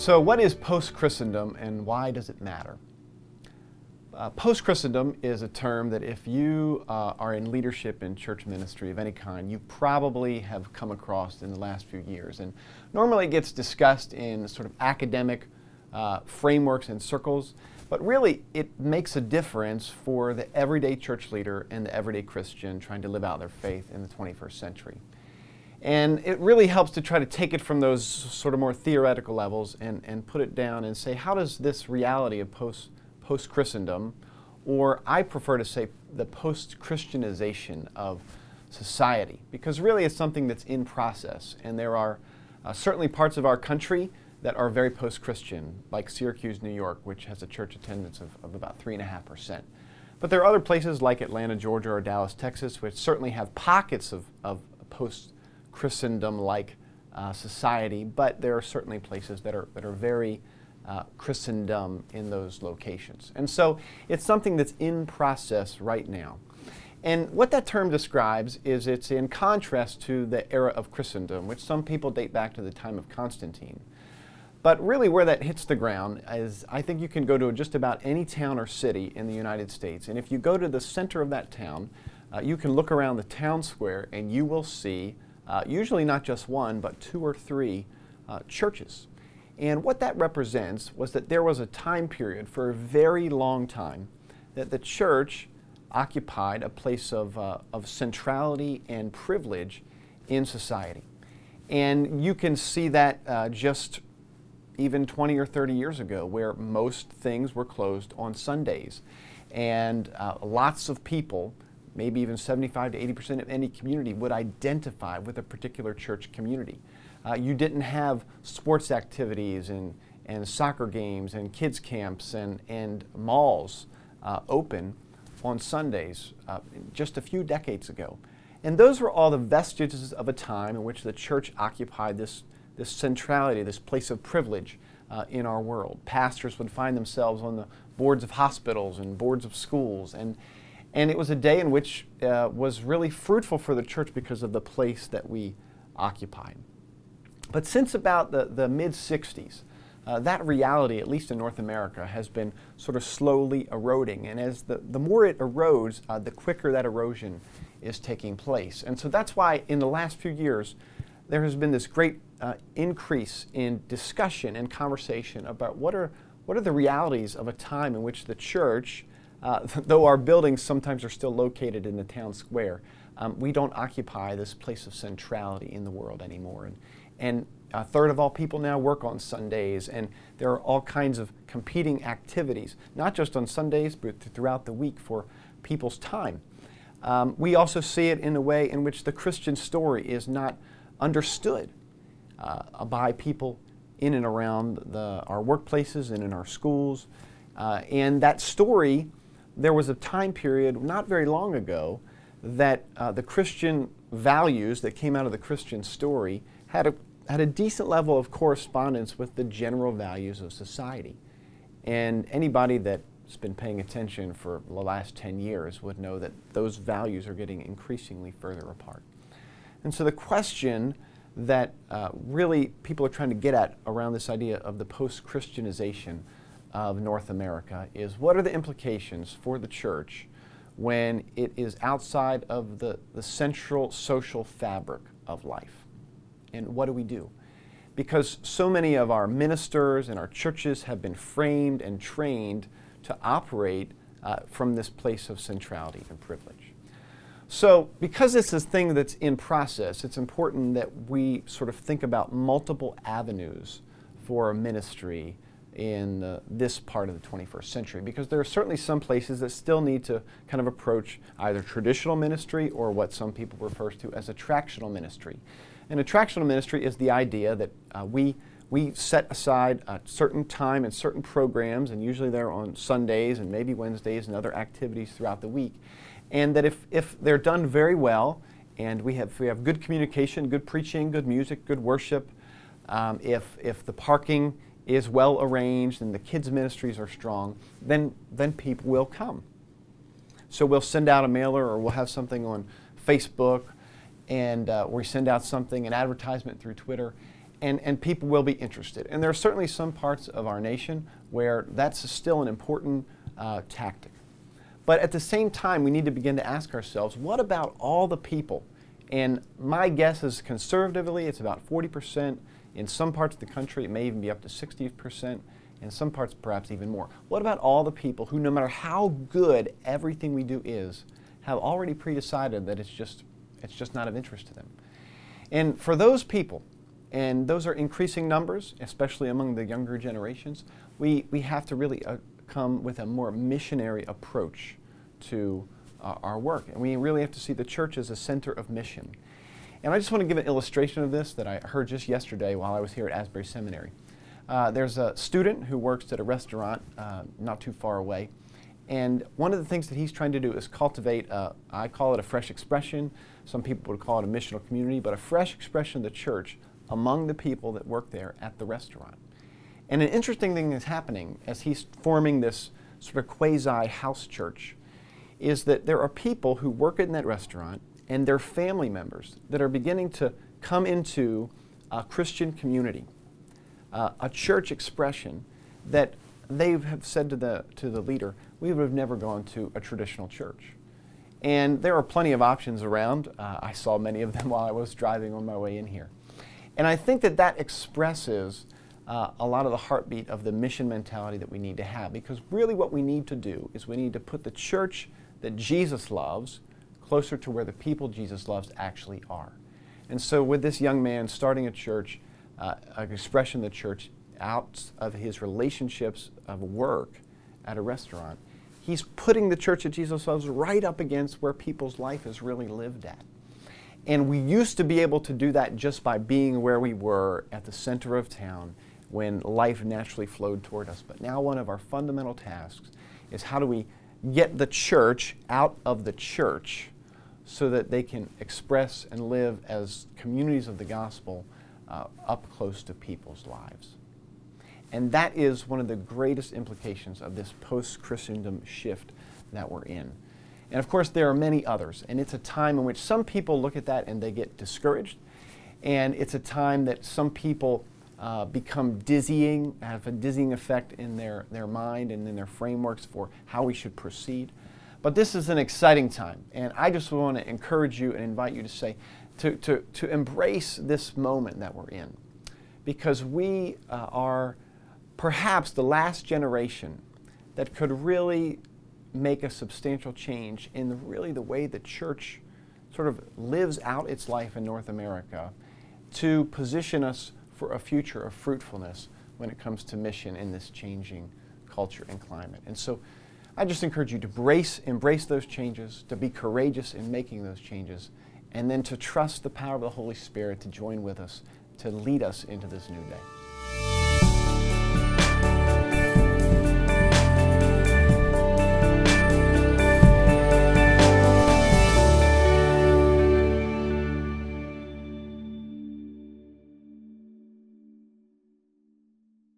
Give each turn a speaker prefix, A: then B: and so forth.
A: So, what is post Christendom and why does it matter? Uh, post Christendom is a term that, if you uh, are in leadership in church ministry of any kind, you probably have come across in the last few years. And normally it gets discussed in sort of academic uh, frameworks and circles, but really it makes a difference for the everyday church leader and the everyday Christian trying to live out their faith in the 21st century. And it really helps to try to take it from those sort of more theoretical levels and, and put it down and say, how does this reality of post, post Christendom, or I prefer to say the post Christianization of society, because really it's something that's in process. And there are uh, certainly parts of our country that are very post Christian, like Syracuse, New York, which has a church attendance of, of about 3.5%. But there are other places like Atlanta, Georgia, or Dallas, Texas, which certainly have pockets of, of post Christendom like uh, society, but there are certainly places that are, that are very uh, Christendom in those locations. And so it's something that's in process right now. And what that term describes is it's in contrast to the era of Christendom, which some people date back to the time of Constantine. But really, where that hits the ground is I think you can go to just about any town or city in the United States. And if you go to the center of that town, uh, you can look around the town square and you will see uh, usually not just one, but two or three uh, churches. And what that represents was that there was a time period for a very long time that the church occupied a place of, uh, of centrality and privilege in society. And you can see that uh, just even 20 or 30 years ago, where most things were closed on Sundays. And uh, lots of people maybe even 75 to 80% of any community would identify with a particular church community. Uh, you didn't have sports activities and, and soccer games and kids camps and, and malls uh, open on Sundays uh, just a few decades ago. And those were all the vestiges of a time in which the church occupied this, this centrality, this place of privilege uh, in our world. Pastors would find themselves on the boards of hospitals and boards of schools and, and it was a day in which uh, was really fruitful for the church because of the place that we occupied. But since about the, the mid 60s, uh, that reality, at least in North America, has been sort of slowly eroding. And as the, the more it erodes, uh, the quicker that erosion is taking place. And so that's why in the last few years, there has been this great uh, increase in discussion and conversation about what are, what are the realities of a time in which the church uh, though our buildings sometimes are still located in the town square, um, we don't occupy this place of centrality in the world anymore. And, and a third of all people now work on Sundays, and there are all kinds of competing activities, not just on Sundays, but throughout the week for people's time. Um, we also see it in a way in which the Christian story is not understood uh, by people in and around the, our workplaces and in our schools. Uh, and that story there was a time period not very long ago that uh, the Christian values that came out of the Christian story had a, had a decent level of correspondence with the general values of society. And anybody that's been paying attention for the last 10 years would know that those values are getting increasingly further apart. And so the question that uh, really people are trying to get at around this idea of the post Christianization of North America is what are the implications for the church when it is outside of the, the central social fabric of life? And what do we do? Because so many of our ministers and our churches have been framed and trained to operate uh, from this place of centrality and privilege. So, because this is a thing that's in process, it's important that we sort of think about multiple avenues for ministry in uh, this part of the 21st century because there are certainly some places that still need to kind of approach either traditional ministry or what some people refer to as attractional ministry. And attractional ministry is the idea that uh, we we set aside a certain time and certain programs, and usually they're on Sundays and maybe Wednesdays and other activities throughout the week. And that if, if they're done very well, and we have, we have good communication, good preaching, good music, good worship, um, if, if the parking is well arranged and the kids' ministries are strong, then, then people will come. So we'll send out a mailer or we'll have something on Facebook and uh, we send out something, an advertisement through Twitter, and, and people will be interested. And there are certainly some parts of our nation where that's still an important uh, tactic. But at the same time, we need to begin to ask ourselves what about all the people? And my guess is conservatively, it's about 40%. In some parts of the country, it may even be up to 60%. In some parts, perhaps even more. What about all the people who, no matter how good everything we do is, have already pre-decided that it's just, it's just not of interest to them? And for those people, and those are increasing numbers, especially among the younger generations, we, we have to really uh, come with a more missionary approach to uh, our work. And we really have to see the church as a center of mission. And I just want to give an illustration of this that I heard just yesterday while I was here at Asbury Seminary. Uh, there's a student who works at a restaurant uh, not too far away. And one of the things that he's trying to do is cultivate, uh, I call it a fresh expression. Some people would call it a missional community, but a fresh expression of the church among the people that work there at the restaurant. And an interesting thing is happening as he's forming this sort of quasi house church is that there are people who work in that restaurant and their family members that are beginning to come into a Christian community, uh, a church expression that they have said to the, to the leader, we would have never gone to a traditional church. And there are plenty of options around. Uh, I saw many of them while I was driving on my way in here. And I think that that expresses uh, a lot of the heartbeat of the mission mentality that we need to have because really what we need to do is we need to put the church that Jesus loves closer to where the people Jesus loves actually are. And so, with this young man starting a church, uh, an expression of the church out of his relationships of work at a restaurant, he's putting the church that Jesus loves right up against where people's life is really lived at. And we used to be able to do that just by being where we were at the center of town when life naturally flowed toward us. But now, one of our fundamental tasks is how do we get the church out of the church so that they can express and live as communities of the gospel uh, up close to people's lives. And that is one of the greatest implications of this post Christendom shift that we're in. And of course, there are many others. And it's a time in which some people look at that and they get discouraged. And it's a time that some people uh, become dizzying, have a dizzying effect in their, their mind and in their frameworks for how we should proceed. But this is an exciting time, and I just want to encourage you and invite you to say, to, to, to embrace this moment that we're in, because we uh, are perhaps the last generation that could really make a substantial change in the, really the way the church sort of lives out its life in North America to position us for a future of fruitfulness when it comes to mission in this changing culture and climate. And so I just encourage you to brace, embrace those changes, to be courageous in making those changes, and then to trust the power of the Holy Spirit to join with us to lead us into this new day.